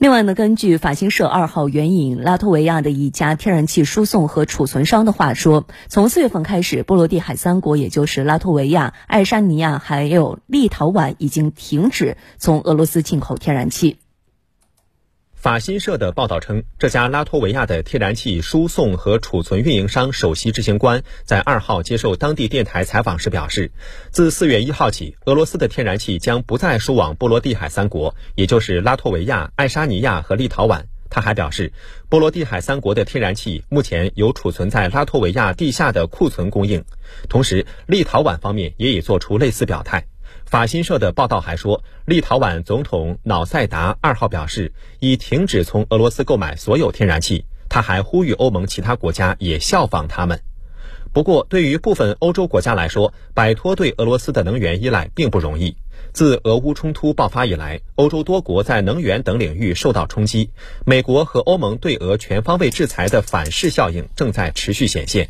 另外呢，根据法新社二号援引拉脱维亚的一家天然气输送和储存商的话说，从四月份开始，波罗的海三国，也就是拉脱维亚、爱沙尼亚还有立陶宛，已经停止从俄罗斯进口天然气。法新社的报道称，这家拉脱维亚的天然气输送和储存运营商首席执行官在二号接受当地电台采访时表示，自四月一号起，俄罗斯的天然气将不再输往波罗的海三国，也就是拉脱维亚、爱沙尼亚和立陶宛。他还表示，波罗的海三国的天然气目前有储存在拉脱维亚地下的库存供应，同时立陶宛方面也已做出类似表态。法新社的报道还说，立陶宛总统瑙塞达二号表示，已停止从俄罗斯购买所有天然气。他还呼吁欧盟其他国家也效仿他们。不过，对于部分欧洲国家来说，摆脱对俄罗斯的能源依赖并不容易。自俄乌冲突爆发以来，欧洲多国在能源等领域受到冲击，美国和欧盟对俄全方位制裁的反噬效应正在持续显现。